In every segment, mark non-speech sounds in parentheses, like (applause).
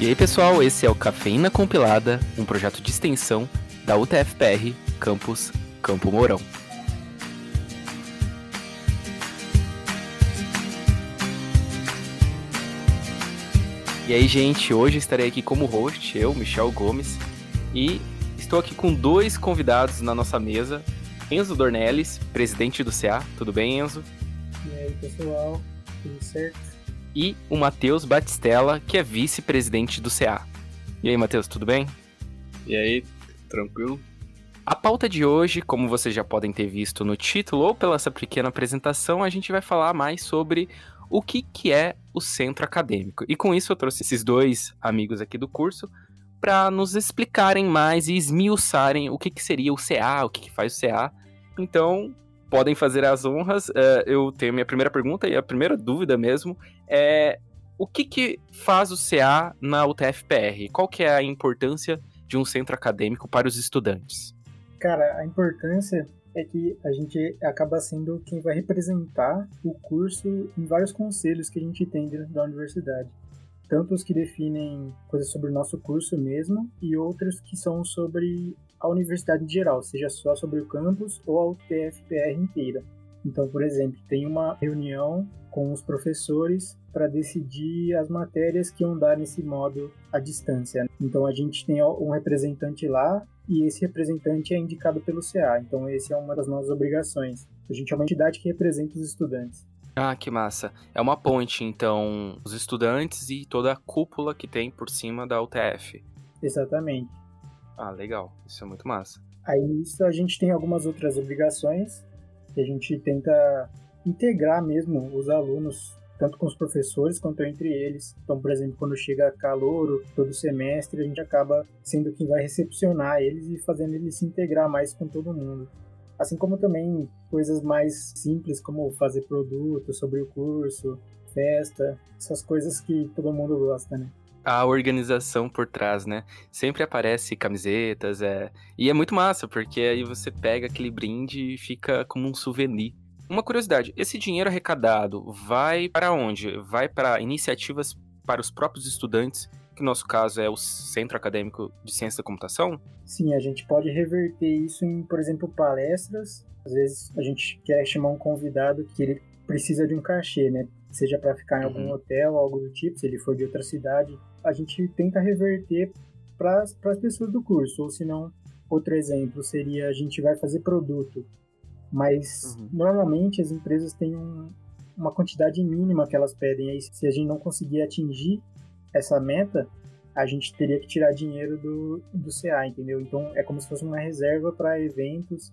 E aí, pessoal, esse é o Cafeína Compilada, um projeto de extensão da UTFPR Campus Campo Mourão. E aí, gente, hoje estarei aqui como host, eu, Michel Gomes, e estou aqui com dois convidados na nossa mesa. Enzo Dornelles, presidente do CA. Tudo bem, Enzo? E aí, pessoal? Tudo certo? E o Matheus Batistella, que é vice-presidente do CA. E aí, Matheus, tudo bem? E aí, tranquilo? A pauta de hoje, como vocês já podem ter visto no título ou pela essa pequena apresentação, a gente vai falar mais sobre o que, que é o centro acadêmico. E com isso eu trouxe esses dois amigos aqui do curso para nos explicarem mais e esmiuçarem o que, que seria o CA, o que, que faz o CA. Então, podem fazer as honras. Uh, eu tenho minha primeira pergunta e a primeira dúvida mesmo é o que, que faz o CA na UTFPR? Qual que é a importância de um centro acadêmico para os estudantes? Cara, a importância é que a gente acaba sendo quem vai representar o curso em vários conselhos que a gente tem dentro da universidade. Tanto os que definem coisas sobre o nosso curso mesmo, e outros que são sobre a universidade em geral, seja só sobre o campus ou a UTFPR inteira. Então, por exemplo, tem uma reunião com os professores para decidir as matérias que iam dar nesse modo à distância. Então, a gente tem um representante lá e esse representante é indicado pelo CA. Então, essa é uma das nossas obrigações. A gente é uma entidade que representa os estudantes. Ah, que massa. É uma ponte, então, os estudantes e toda a cúpula que tem por cima da UTF. Exatamente. Ah, legal. Isso é muito massa. Aí isso a gente tem algumas outras obrigações que a gente tenta integrar mesmo os alunos tanto com os professores quanto entre eles. Então, por exemplo, quando chega calor todo semestre, a gente acaba sendo quem vai recepcionar eles e fazendo eles se integrar mais com todo mundo. Assim como também coisas mais simples, como fazer produto sobre o curso, festa, essas coisas que todo mundo gosta, né? A organização por trás, né? Sempre aparece camisetas, é. E é muito massa, porque aí você pega aquele brinde e fica como um souvenir. Uma curiosidade, esse dinheiro arrecadado vai para onde? Vai para iniciativas para os próprios estudantes, que no nosso caso é o Centro Acadêmico de Ciência da Computação? Sim, a gente pode reverter isso em, por exemplo, palestras. Às vezes a gente quer chamar um convidado que ele precisa de um cachê, né? Seja para ficar em algum uhum. hotel, algo do tipo, se ele for de outra cidade. A gente tenta reverter para as pessoas do curso, ou se não, outro exemplo seria a gente vai fazer produto mas uhum. normalmente as empresas têm um, uma quantidade mínima que elas pedem. Aí, se a gente não conseguir atingir essa meta, a gente teria que tirar dinheiro do, do CA, entendeu? Então é como se fosse uma reserva para eventos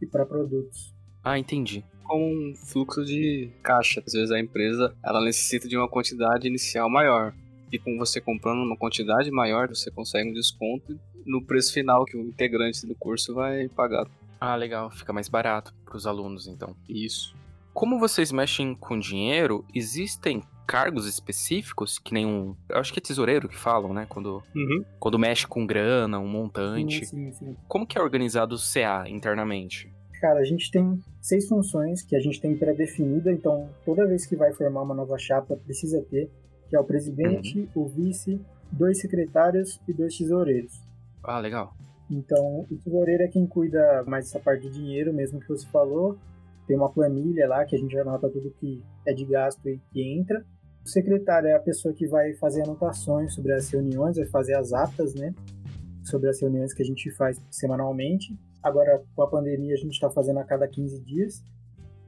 e para produtos. Ah, entendi. Com um fluxo de caixa. Às vezes a empresa ela necessita de uma quantidade inicial maior. E com você comprando uma quantidade maior, você consegue um desconto no preço final que o integrante do curso vai pagar. Ah, legal. Fica mais barato para os alunos, então. Isso. Como vocês mexem com dinheiro, existem cargos específicos, que nem um. Eu acho que é tesoureiro que falam, né? Quando, uhum. quando mexe com grana, um montante. Sim, sim, sim. Como que é organizado o CA internamente? Cara, a gente tem seis funções que a gente tem pré-definida, então toda vez que vai formar uma nova chapa precisa ter, que é o presidente, uhum. o vice, dois secretários e dois tesoureiros. Ah, legal. Então, o tesoureiro é quem cuida mais dessa parte de dinheiro, mesmo que você falou. Tem uma planilha lá que a gente anota tudo que é de gasto e que entra. O secretário é a pessoa que vai fazer anotações sobre as reuniões, vai fazer as atas, né? Sobre as reuniões que a gente faz semanalmente. Agora, com a pandemia, a gente está fazendo a cada 15 dias,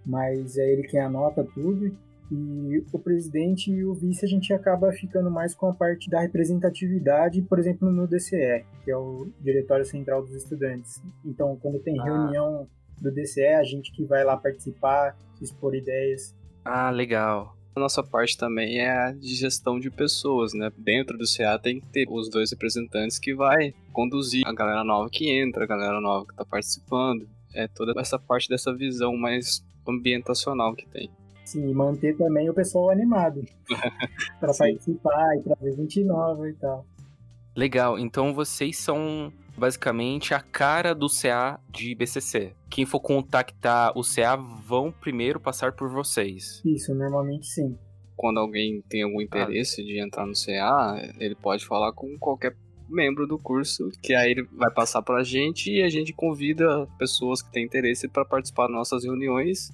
mas é ele quem anota tudo e o presidente e o vice a gente acaba ficando mais com a parte da representatividade, por exemplo, no DCE, que é o Diretório Central dos Estudantes. Então, quando tem ah. reunião do DCE, a gente que vai lá participar, expor ideias. Ah, legal. A nossa parte também é a de gestão de pessoas, né? Dentro do CA tem que ter os dois representantes que vai conduzir a galera nova que entra, a galera nova que está participando. É toda essa parte dessa visão mais ambientacional que tem. Sim, manter também o pessoal animado (laughs) para participar e trazer gente nova e tal. Legal, então vocês são basicamente a cara do CA de BCC. Quem for contactar o CA vão primeiro passar por vocês. Isso, normalmente sim. quando alguém tem algum interesse ah. de entrar no CA, ele pode falar com qualquer membro do curso, que aí ele vai passar para a gente e a gente convida pessoas que têm interesse para participar das nossas reuniões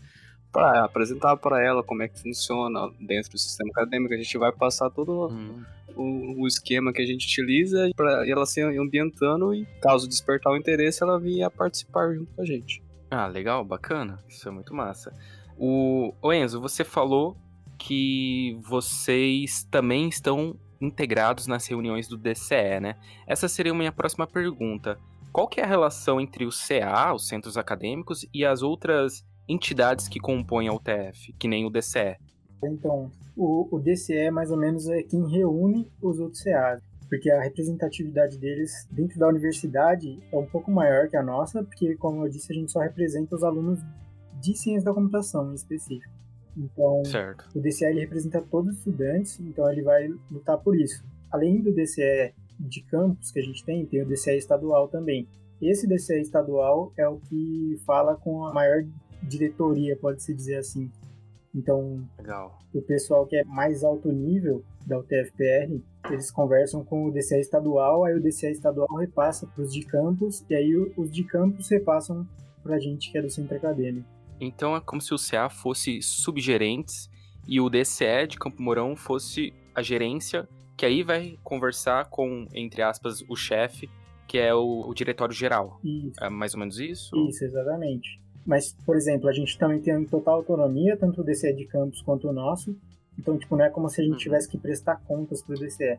para apresentar para ela como é que funciona dentro do sistema acadêmico. A gente vai passar todo hum. o, o, esquema que a gente utiliza para ela se ambientando e, caso despertar o interesse, ela vir a participar junto com a gente. Ah, legal, bacana. Isso é muito massa. O, o Enzo, você falou que vocês também estão integrados nas reuniões do DCE, né? Essa seria a minha próxima pergunta. Qual que é a relação entre o CA, os centros acadêmicos, e as outras entidades que compõem a UTF, que nem o DCE? Então, o, o DCE mais ou menos é quem reúne os outros CAs, porque a representatividade deles dentro da universidade é um pouco maior que a nossa, porque, como eu disse, a gente só representa os alunos de ciência da computação em específico. Então, certo. o DCE ele representa todos os estudantes, então ele vai lutar por isso. Além do DCE de campus que a gente tem, tem o DCE estadual também. Esse DCE estadual é o que fala com a maior diretoria, pode-se dizer assim. Então, Legal. o pessoal que é mais alto nível da UTFPR, eles conversam com o DCE estadual, aí o DCE estadual repassa para os de campus, e aí os de campus repassam para a gente que é do centro acadêmico. Então é como se o CA fosse subgerentes e o DCE de Campo Mourão fosse a gerência, que aí vai conversar com, entre aspas, o chefe, que é o, o diretório geral. Isso. É mais ou menos isso? Isso, exatamente. Mas, por exemplo, a gente também tem total autonomia, tanto o DCE de campus quanto o nosso. Então, tipo, não é como se a gente uhum. tivesse que prestar contas pro DCE.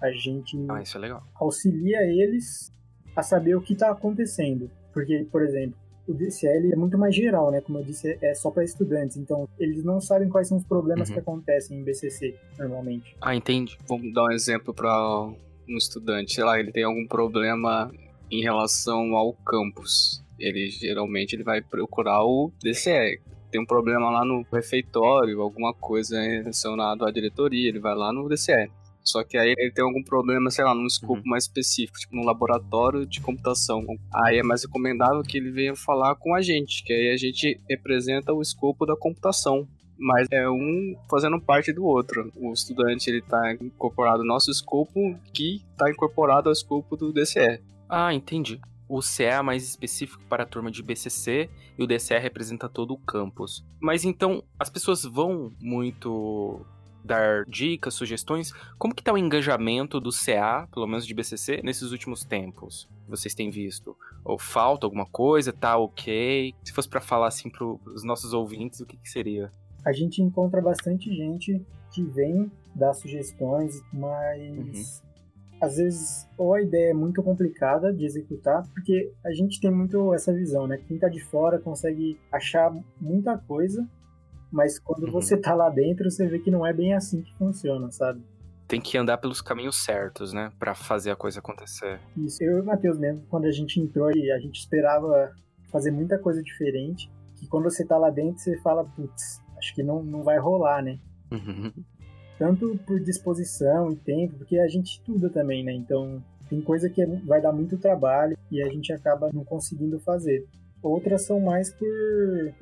A gente ah, é auxilia eles a saber o que está acontecendo. Porque, por exemplo, o DCL é muito mais geral, né? Como eu disse, é só para estudantes. Então, eles não sabem quais são os problemas uhum. que acontecem em BCC, normalmente. Ah, entendi. Vamos dar um exemplo para um estudante. Sei lá, ele tem algum problema em relação ao campus. Ele geralmente ele vai procurar o DCE. Tem um problema lá no refeitório, alguma coisa relacionada à diretoria, ele vai lá no DCE. Só que aí ele tem algum problema, sei lá, num escopo uhum. mais específico, tipo no laboratório de computação. Aí é mais recomendável que ele venha falar com a gente, que aí a gente representa o escopo da computação. Mas é um fazendo parte do outro. O estudante ele tá incorporado no nosso escopo, que está incorporado ao escopo do DCE. Ah, entendi. O CE é mais específico para a turma de BCC e o DCE representa todo o campus. Mas então, as pessoas vão muito dar dicas, sugestões. Como que tá o engajamento do CA, pelo menos de BCC, nesses últimos tempos? Vocês têm visto? Ou falta alguma coisa? Tá ok? Se fosse para falar assim para os nossos ouvintes, o que, que seria? A gente encontra bastante gente que vem dar sugestões, mas uhum às vezes ou a ideia é muito complicada de executar, porque a gente tem muito essa visão, né? Quem tá de fora consegue achar muita coisa, mas quando uhum. você tá lá dentro, você vê que não é bem assim que funciona, sabe? Tem que andar pelos caminhos certos, né? para fazer a coisa acontecer. Isso, eu e o Matheus mesmo, quando a gente entrou e a gente esperava fazer muita coisa diferente, que quando você tá lá dentro, você fala, putz, acho que não, não vai rolar, né? Uhum. Tanto por disposição e tempo, porque a gente estuda também, né? Então tem coisa que é, vai dar muito trabalho e a gente acaba não conseguindo fazer. Outras são mais por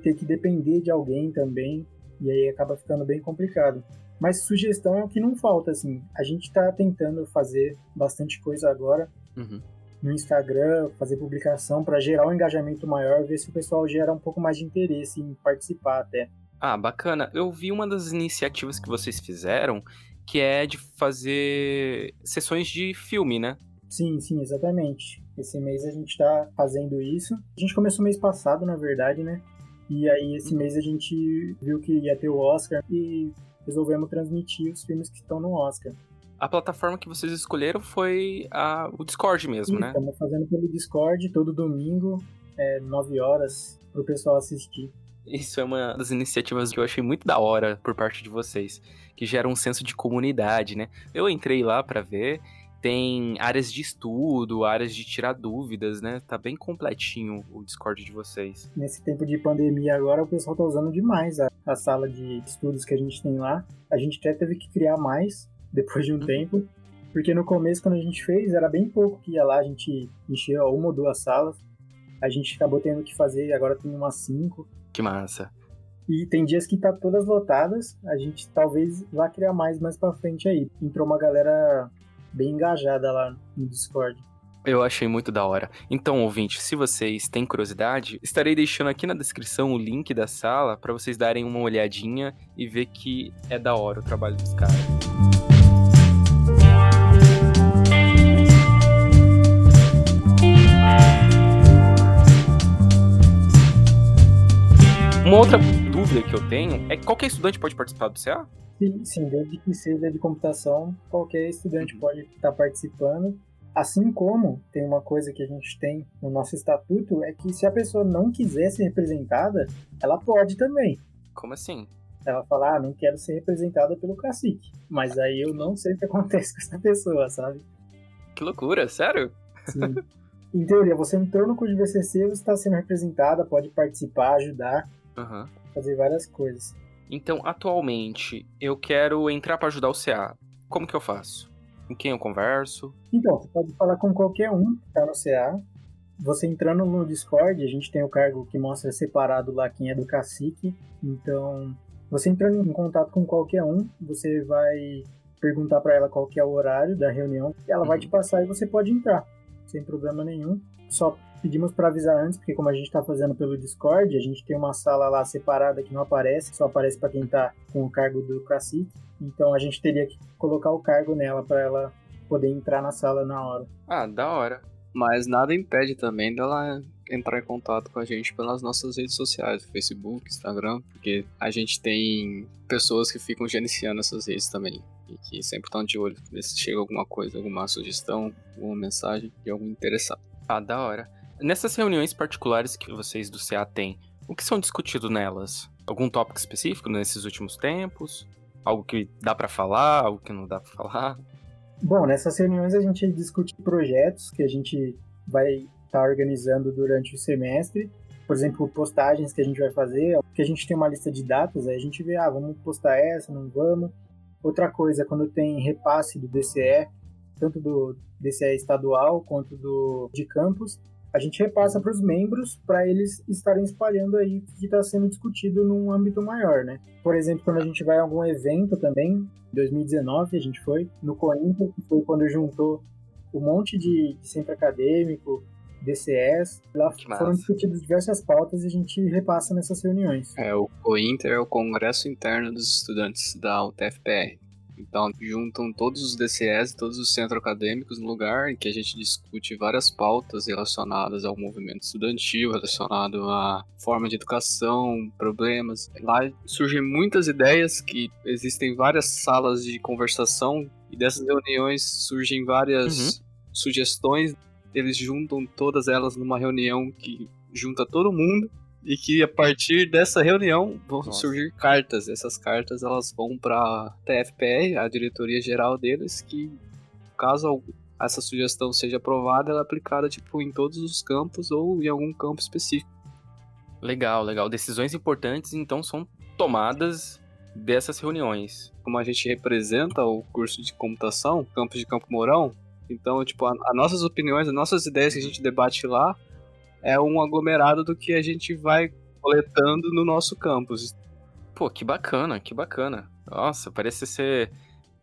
ter que depender de alguém também, e aí acaba ficando bem complicado. Mas sugestão é o que não falta, assim. A gente está tentando fazer bastante coisa agora uhum. no Instagram, fazer publicação para gerar um engajamento maior, ver se o pessoal gera um pouco mais de interesse em participar até. Ah, bacana. Eu vi uma das iniciativas que vocês fizeram, que é de fazer sessões de filme, né? Sim, sim, exatamente. Esse mês a gente está fazendo isso. A gente começou mês passado, na verdade, né? E aí esse uhum. mês a gente viu que ia ter o Oscar e resolvemos transmitir os filmes que estão no Oscar. A plataforma que vocês escolheram foi a, o Discord mesmo, Sim, né? Estamos fazendo pelo Discord todo domingo, é, 9 horas, para o pessoal assistir. Isso é uma das iniciativas que eu achei muito da hora por parte de vocês, que gera um senso de comunidade, né? Eu entrei lá para ver, tem áreas de estudo, áreas de tirar dúvidas, né? Tá bem completinho o Discord de vocês. Nesse tempo de pandemia agora, o pessoal tá usando demais a, a sala de estudos que a gente tem lá. A gente até teve que criar mais (laughs) depois de um uhum. tempo, porque no começo, quando a gente fez, era bem pouco que ia lá, a gente enchia uma ou duas salas. A gente acabou tendo que fazer, agora tem umas cinco. Que massa. E tem dias que tá todas lotadas, a gente talvez vá criar mais mais pra frente aí. Entrou uma galera bem engajada lá no Discord. Eu achei muito da hora. Então, ouvinte, se vocês têm curiosidade, estarei deixando aqui na descrição o link da sala para vocês darem uma olhadinha e ver que é da hora o trabalho dos caras. Uma outra dúvida que eu tenho é qualquer estudante pode participar do CA? Sim, sim, desde que seja de computação, qualquer estudante pode estar participando. Assim como tem uma coisa que a gente tem no nosso estatuto, é que se a pessoa não quiser ser representada, ela pode também. Como assim? Ela fala, ah, não quero ser representada pelo cacique. Mas aí eu não sei o que acontece com essa pessoa, sabe? Que loucura, sério? Sim. em teoria, você entrou no curso de VCC, você está sendo representada, pode participar, ajudar, uhum. fazer várias coisas. Então, atualmente, eu quero entrar para ajudar o CA. Como que eu faço? Com quem eu converso? Então, você pode falar com qualquer um que tá no CA. Você entrando no Discord, a gente tem o cargo que mostra separado lá quem é do cacique. Então, você entrando em contato com qualquer um, você vai perguntar para ela qual que é o horário da reunião, ela uhum. vai te passar e você pode entrar, sem problema nenhum. Só pedimos para avisar antes, porque como a gente está fazendo pelo Discord, a gente tem uma sala lá separada que não aparece, só aparece para quem está com o cargo do cacique. Então a gente teria que colocar o cargo nela para ela poder entrar na sala na hora. Ah, da hora. Mas nada impede também dela entrar em contato com a gente pelas nossas redes sociais, Facebook, Instagram, porque a gente tem pessoas que ficam gerenciando essas redes também e que sempre estão de olho ver se chega alguma coisa, alguma sugestão, alguma mensagem de algum interessado. Ah, da hora. Nessas reuniões particulares que vocês do CA têm, o que são discutido nelas? Algum tópico específico nesses últimos tempos? Algo que dá para falar, algo que não dá para falar? Bom, nessas reuniões a gente discute projetos que a gente vai estar tá organizando durante o semestre. Por exemplo, postagens que a gente vai fazer, que a gente tem uma lista de datas, aí a gente vê, ah, vamos postar essa, não vamos. Outra coisa, quando tem repasse do DCE, tanto do DCE estadual quanto do de campus, a gente repassa para os membros para eles estarem espalhando aí o que está sendo discutido num âmbito maior, né? Por exemplo, quando a gente vai a algum evento também, em 2019 a gente foi no Coimbra, que foi quando juntou um monte de, centro acadêmico, DCS, lá que foram massa. discutidas diversas pautas e a gente repassa nessas reuniões. É, o COINTER é o Congresso Interno dos Estudantes da UTFPR. Então, juntam todos os DCS, todos os centros acadêmicos no lugar em que a gente discute várias pautas relacionadas ao movimento estudantil, relacionado à forma de educação, problemas. Lá surgem muitas ideias que existem várias salas de conversação e dessas reuniões surgem várias uhum. sugestões. Eles juntam todas elas numa reunião que junta todo mundo e que a partir dessa reunião vão Nossa. surgir cartas. Essas cartas elas vão para TFPR, a diretoria geral deles, que caso essa sugestão seja aprovada, ela é aplicada tipo em todos os campos ou em algum campo específico. Legal, legal. Decisões importantes então são tomadas dessas reuniões. Como a gente representa o curso de computação, campus de Campo Mourão, então, tipo, as nossas opiniões, as nossas ideias que a gente debate lá, é um aglomerado do que a gente vai coletando no nosso campus. Pô, que bacana, que bacana. Nossa, parece ser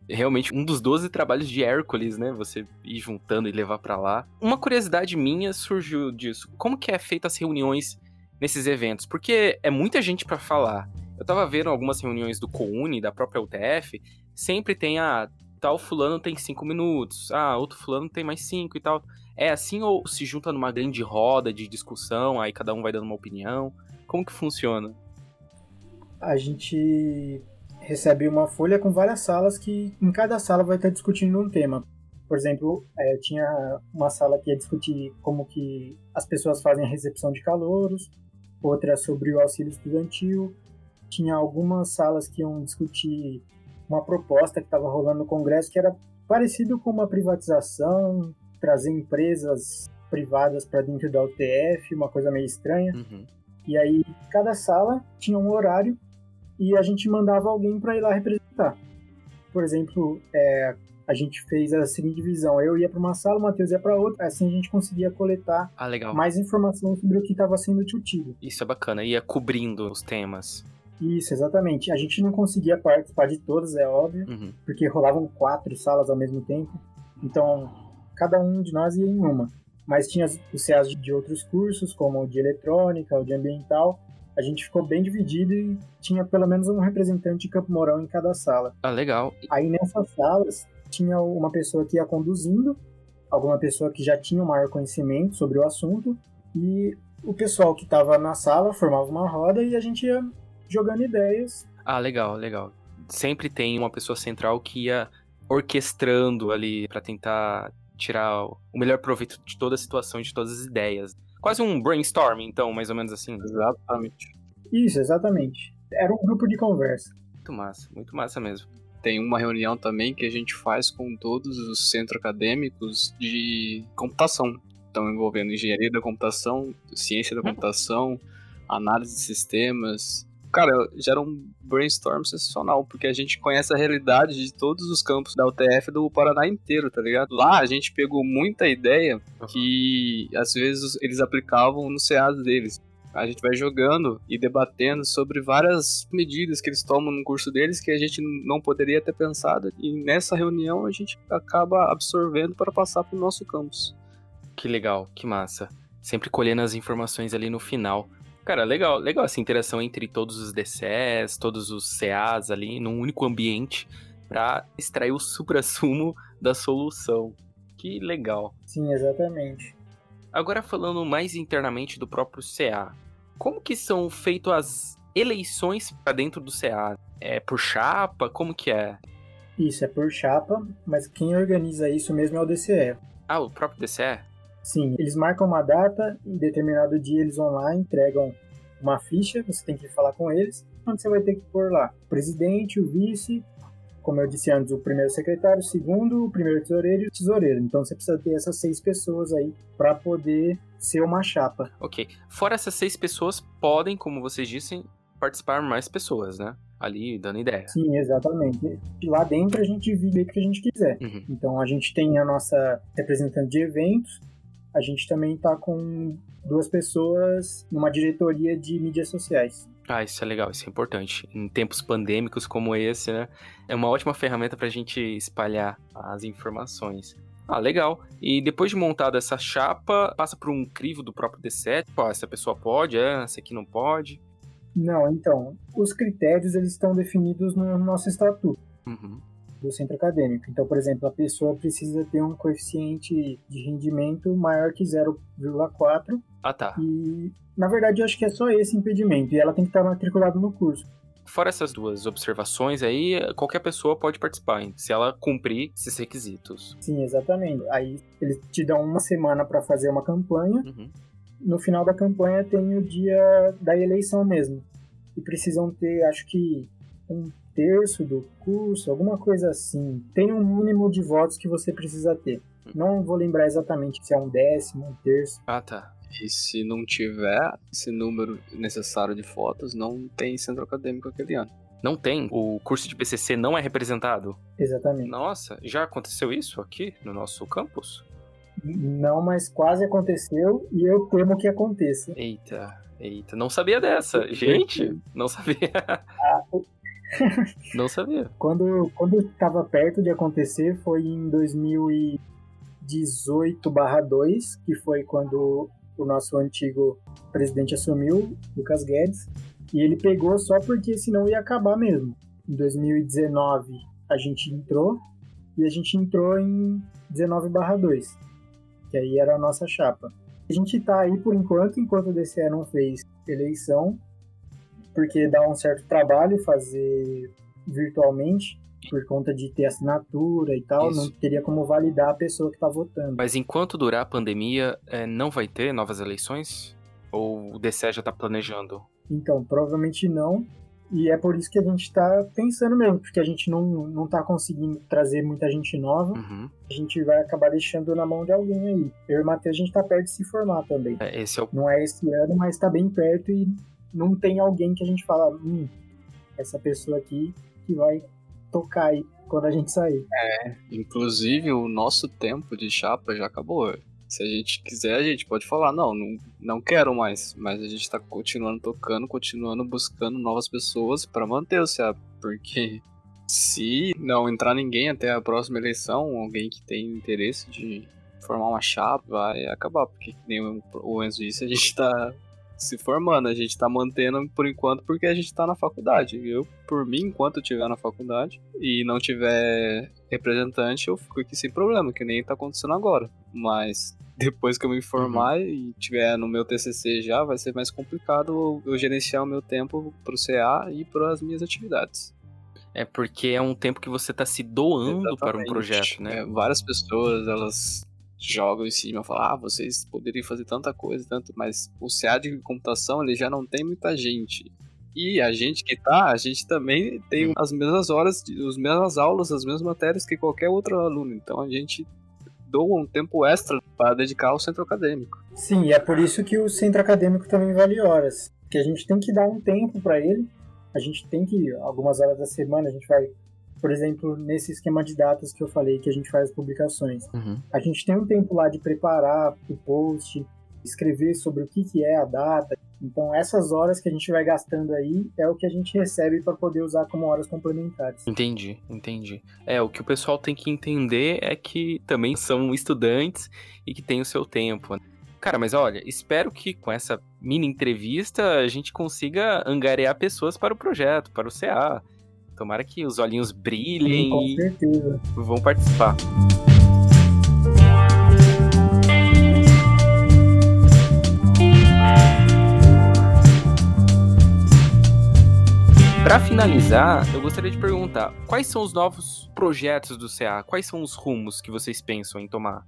realmente um dos 12 trabalhos de Hércules, né? Você ir juntando e levar para lá. Uma curiosidade minha surgiu disso. Como que é feita as reuniões nesses eventos? Porque é muita gente para falar. Eu tava vendo algumas reuniões do COUNI, da própria UTF, sempre tem a ah, tal fulano tem cinco minutos, ah, outro fulano tem mais cinco e tal. É assim ou se junta numa grande roda de discussão, aí cada um vai dando uma opinião? Como que funciona? A gente recebe uma folha com várias salas que em cada sala vai estar discutindo um tema. Por exemplo, é, tinha uma sala que ia discutir como que as pessoas fazem a recepção de calouros, outra sobre o auxílio estudantil. Tinha algumas salas que iam discutir uma proposta que estava rolando no Congresso que era parecido com uma privatização, trazer empresas privadas para dentro da UTF, uma coisa meio estranha. Uhum. E aí, cada sala tinha um horário e a gente mandava alguém para ir lá representar. Por exemplo, é, a gente fez a seguinte divisão: eu ia para uma sala, o Matheus ia para outra. Assim a gente conseguia coletar ah, mais informação sobre o que estava sendo discutido. Isso é bacana, ia cobrindo os temas. Isso, exatamente. A gente não conseguia participar de todas, é óbvio, Uhum. porque rolavam quatro salas ao mesmo tempo. Então, cada um de nós ia em uma. Mas tinha os CAs de- outros cursos, como o de eletrônica, o de ambiental. A gente ficou bem dividido e tinha pelo menos um representante de Campo Mourão em cada sala. Ah, legal. Aí nessas salas tinha uma pessoa que ia conduzindo, alguma pessoa que já tinha um maior conhecimento sobre o assunto, e o pessoal que estava na sala formava uma roda e a gente ia jogando ideias. Ah, legal, legal. Sempre tem uma pessoa central que ia orquestrando ali pra tentar tirar o melhor proveito de toda a situação e de todas as ideias. Quase um brainstorming, então, mais ou menos assim. Exatamente. Isso, exatamente. Era um grupo de conversa. Muito massa, muito massa mesmo. Tem uma reunião também que a gente faz com todos os centros acadêmicos de computação. Então, envolvendo engenharia da computação, ciência da computação, análise de sistemas. Cara, gera um brainstorm sensacional, porque a gente conhece a realidade de todos os campos da UTF do Paraná inteiro, tá ligado? Lá a gente pegou muita ideia que às vezes eles aplicavam no CA deles. A gente vai jogando e debatendo sobre várias medidas que eles tomam no curso deles que a gente não poderia ter pensado. E nessa reunião a gente acaba absorvendo para passar para o nosso campus. Que legal, que massa. Sempre colhendo as informações ali no final. Cara, legal, legal essa interação entre todos os DCs, todos os CAs ali, num único ambiente, pra extrair o supra-sumo da solução. Que legal. Sim, exatamente. Agora falando mais internamente do próprio CA, como que são feitas as eleições para dentro do CA? É por chapa? Como que é? Isso é por chapa, mas quem organiza isso mesmo é o DCE. Ah, o próprio DCE? Sim, eles marcam uma data, em determinado dia eles vão lá, entregam uma ficha, você tem que falar com eles, onde você vai ter que pôr lá o presidente, o vice, como eu disse antes, o primeiro secretário, o segundo, o primeiro tesoureiro e o tesoureiro. Então você precisa ter essas seis pessoas aí para poder ser uma chapa. Ok. Fora essas seis pessoas, podem, como vocês dissem, participar mais pessoas, né? Ali dando ideia. Sim, exatamente. E lá dentro a gente vive o que a gente quiser. Uhum. Então a gente tem a nossa representante de eventos, a gente também tá com duas pessoas numa diretoria de mídias sociais. Ah, isso é legal, isso é importante. Em tempos pandêmicos como esse, né? É uma ótima ferramenta pra gente espalhar as informações. Ah, legal. E depois de montada essa chapa, passa por um crivo do próprio D7. Pô, essa pessoa pode, é, essa aqui não pode. Não, então, os critérios eles estão definidos no nosso estatuto Uhum. Do centro acadêmico. Então, por exemplo, a pessoa precisa ter um coeficiente de rendimento maior que 0,4 Ah, tá. e, na verdade, eu acho que é só esse impedimento e ela tem que estar matriculada no curso. Fora essas duas observações aí, qualquer pessoa pode participar, hein? se ela cumprir esses requisitos. Sim, exatamente. Aí eles te dão uma semana para fazer uma campanha Uhum. no final da campanha tem o dia da eleição mesmo. E precisam ter, acho que, um terço do curso, alguma coisa assim. Tem um mínimo de votos que você precisa ter. Não vou lembrar exatamente se é um décimo, um terço. Ah, tá. E se não tiver esse número necessário de fotos, não tem centro acadêmico aquele ano. Não tem? O curso de PCC não é representado? Exatamente. Nossa, já aconteceu isso aqui no nosso campus? Não, mas quase aconteceu e eu temo que aconteça. Eita, eita, não sabia dessa. (laughs) Gente, não sabia. Não sabia. Quando quando estava perto de acontecer foi em 2018/2, que foi quando o nosso antigo presidente assumiu, Lucas Guedes, e ele pegou só porque senão ia acabar mesmo. Em 2019 a gente entrou e a gente entrou em 19/2, que aí era a nossa chapa. A gente tá aí por enquanto, enquanto o DCE não fez eleição, porque dá um certo trabalho fazer virtualmente, por conta de ter assinatura e tal, Isso. não teria como validar a pessoa que tá votando. Mas enquanto durar a pandemia, é, não vai ter novas eleições? Ou o DCE já tá planejando? Então, provavelmente não. E é por isso que a gente tá pensando mesmo, porque a gente não, não tá conseguindo trazer muita gente nova. Uhum. A gente vai acabar deixando na mão de alguém aí. Eu e o Matheus, a gente tá perto de se formar também. É, Esse é o. Não é esse ano, mas tá bem perto e não tem alguém que a gente fala, hum, essa pessoa aqui que vai tocar aí quando a gente sair. Inclusive, o nosso tempo de chapa já acabou. Se a gente quiser, a gente pode falar, não, não, não quero mais. Mas a gente tá continuando tocando, continuando buscando novas pessoas para manter o CA. Porque se não entrar ninguém até a próxima eleição, alguém que tem interesse de formar uma chapa, vai acabar. Porque, nem o Enzo disse, a gente tá se formando, a gente tá mantendo por enquanto porque a gente tá na faculdade. Eu, por mim, enquanto eu estiver na faculdade e não tiver representante, eu fico aqui sem problema, que nem tá acontecendo agora. Mas depois que eu me formar uhum. e tiver no meu TCC já, vai ser mais complicado eu gerenciar o meu tempo pro CA e para as minhas atividades. É porque é um tempo que você tá se doando Exatamente. para um projeto, né? É, várias pessoas, elas jogam em cima, falam, ah, vocês poderiam fazer tanta coisa, tanto, mas o CA de computação ele já não tem muita gente. E a gente que tá, a gente também tem as mesmas horas, as mesmas aulas, as mesmas matérias que qualquer outro aluno. Então a gente doa um tempo extra para dedicar ao centro acadêmico. Sim, e é por isso que o centro acadêmico também vale horas. Que a gente tem que dar um tempo para ele. A gente tem que, algumas horas da semana, a gente vai por exemplo, nesse esquema de datas que eu falei que a gente faz publicações. Uhum. A gente tem um tempo lá de preparar o post, escrever sobre o que, que é a data. Então, essas horas que a gente vai gastando aí é o que a gente recebe para poder usar como horas complementares. Entendi, entendi. É, o que o pessoal tem que entender é que também são estudantes e que têm o seu tempo. Né? Cara, mas olha, espero que com essa mini entrevista a gente consiga angariar pessoas para o projeto, para o CA. Tomara que os olhinhos brilhem Sim, e vão participar. Para finalizar, eu gostaria de perguntar: quais são os novos projetos do CA? Quais são os rumos que vocês pensam em tomar?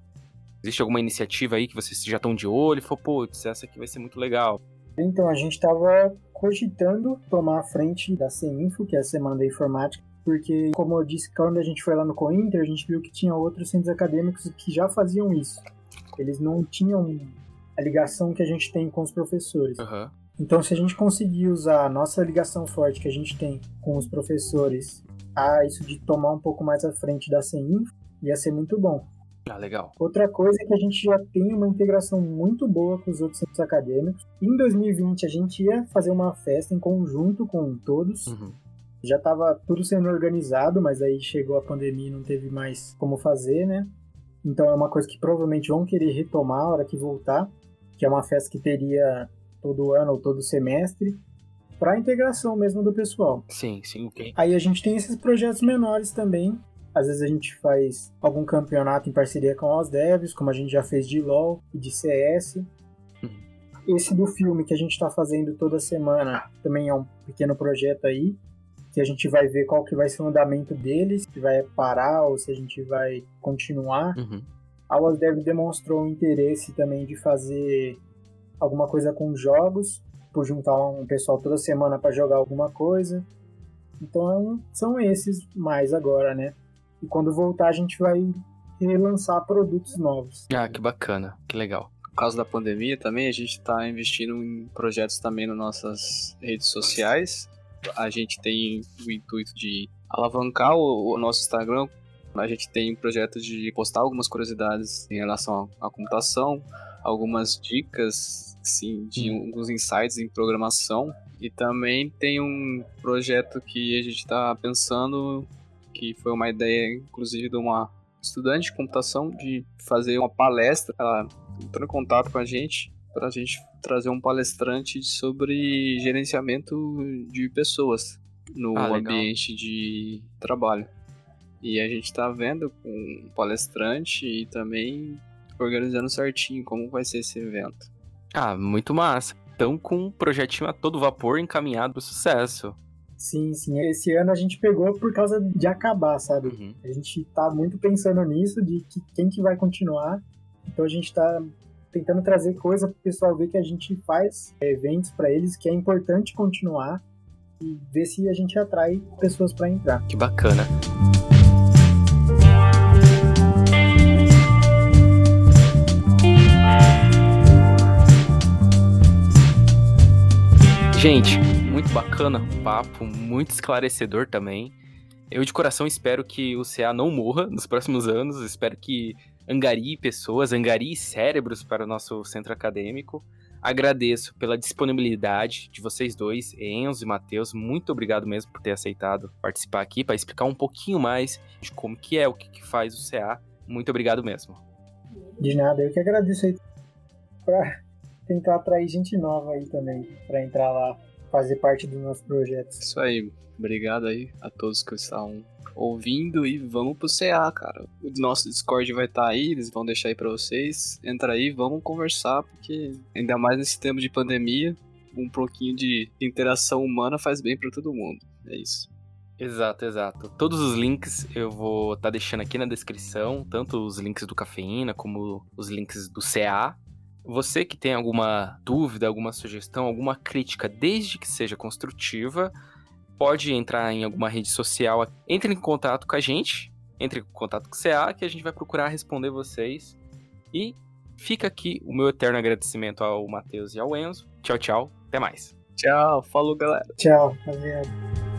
Existe alguma iniciativa aí que vocês já estão de olho e falou, putz, essa aqui vai ser muito legal? Então, a gente estava cogitando tomar a frente da CEINFO, que é a Semana da Informática, porque, como eu disse, quando a gente foi lá no Cointer, a gente viu que tinha outros centros acadêmicos que já faziam isso. Eles não tinham a ligação que a gente tem com os professores. Uhum. Então, se a gente conseguir usar a nossa ligação forte que a gente tem com os professores a isso de tomar um pouco mais à frente da CEINFO, ia ser muito bom. Ah, legal. Outra coisa é que a gente já tem uma integração muito boa com os outros centros acadêmicos. Em 2020, a gente ia fazer uma festa em conjunto com todos. Uhum. Já estava tudo sendo organizado, mas aí chegou a pandemia e não teve mais como fazer, né? Então é uma coisa que provavelmente vão querer retomar a hora que voltar, que é uma festa que teria todo ano ou todo semestre, para a integração mesmo do pessoal. Sim, sim, ok. Aí a gente tem esses projetos menores também, às vezes a gente faz algum campeonato em parceria com os devs, como a gente já fez de LoL e de CS. Uhum. Esse do filme que a gente está fazendo toda semana também é um pequeno projeto aí, que a gente vai ver qual que vai ser o andamento deles, se vai parar ou se a gente vai continuar. Uhum. A OSDev demonstrou um interesse também de fazer alguma coisa com jogos, por juntar um pessoal toda semana para jogar alguma coisa. Então são esses mais agora, né? E quando voltar, a gente vai relançar produtos novos. Ah, que bacana, que legal. Por causa da pandemia também, a gente está investindo em projetos também nas nossas redes sociais. A gente tem o intuito de alavancar o, o nosso Instagram. A gente tem um projeto de postar algumas curiosidades em relação à computação, algumas dicas, sim, de hum. alguns insights em programação. E também tem um projeto que a gente está pensando que foi uma ideia, inclusive, de uma estudante de computação de fazer uma palestra. Ela entrou em contato com a gente para a gente trazer um palestrante sobre gerenciamento de pessoas no ah, ambiente de trabalho. E a gente está vendo com um palestrante e também organizando certinho como vai ser esse evento. Ah, muito massa. Então, com um projetinho a todo vapor encaminhado para o sucesso. Sim, sim. Esse ano a gente pegou por causa de acabar, sabe? Uhum. A gente tá muito pensando nisso, de que quem que vai continuar. Então a gente tá tentando trazer coisa pro pessoal ver que a gente faz eventos para eles, que é importante continuar e ver se a gente atrai pessoas para entrar. Que bacana. Gente, muito bacana o papo, muito esclarecedor também. Eu de coração espero que o CA não morra (laughs) nos próximos anos, espero que angarie pessoas, angarie cérebros para o nosso centro acadêmico. Agradeço pela disponibilidade de vocês dois, Enzo e Matheus. Muito obrigado mesmo por ter aceitado participar aqui para explicar um pouquinho mais de como que é, o que, que faz o CA. Muito obrigado mesmo. De nada, eu que agradeço aí para tentar atrair gente nova aí também, para entrar lá, fazer parte do nosso projeto. Isso aí, obrigado aí a todos que estão ouvindo e vamos pro CA, cara. O nosso Discord vai estar tá aí, eles vão deixar aí para vocês. Entra aí, vamos conversar, porque ainda mais nesse tempo de pandemia, um pouquinho de interação humana faz bem para todo mundo. É isso. Exato, exato. Todos os links eu vou estar tá deixando aqui na descrição, tanto os links do Cafeína como os links do CA. Você que tem alguma dúvida, alguma sugestão, alguma crítica, desde que seja construtiva, pode entrar em alguma rede social, entre em contato com a gente, entre em contato com o CA, que a gente vai procurar responder vocês. E fica aqui o meu eterno agradecimento ao Matheus e ao Enzo. Tchau, tchau. Até mais. Tchau. Falou, galera. Tchau. Rapaziada.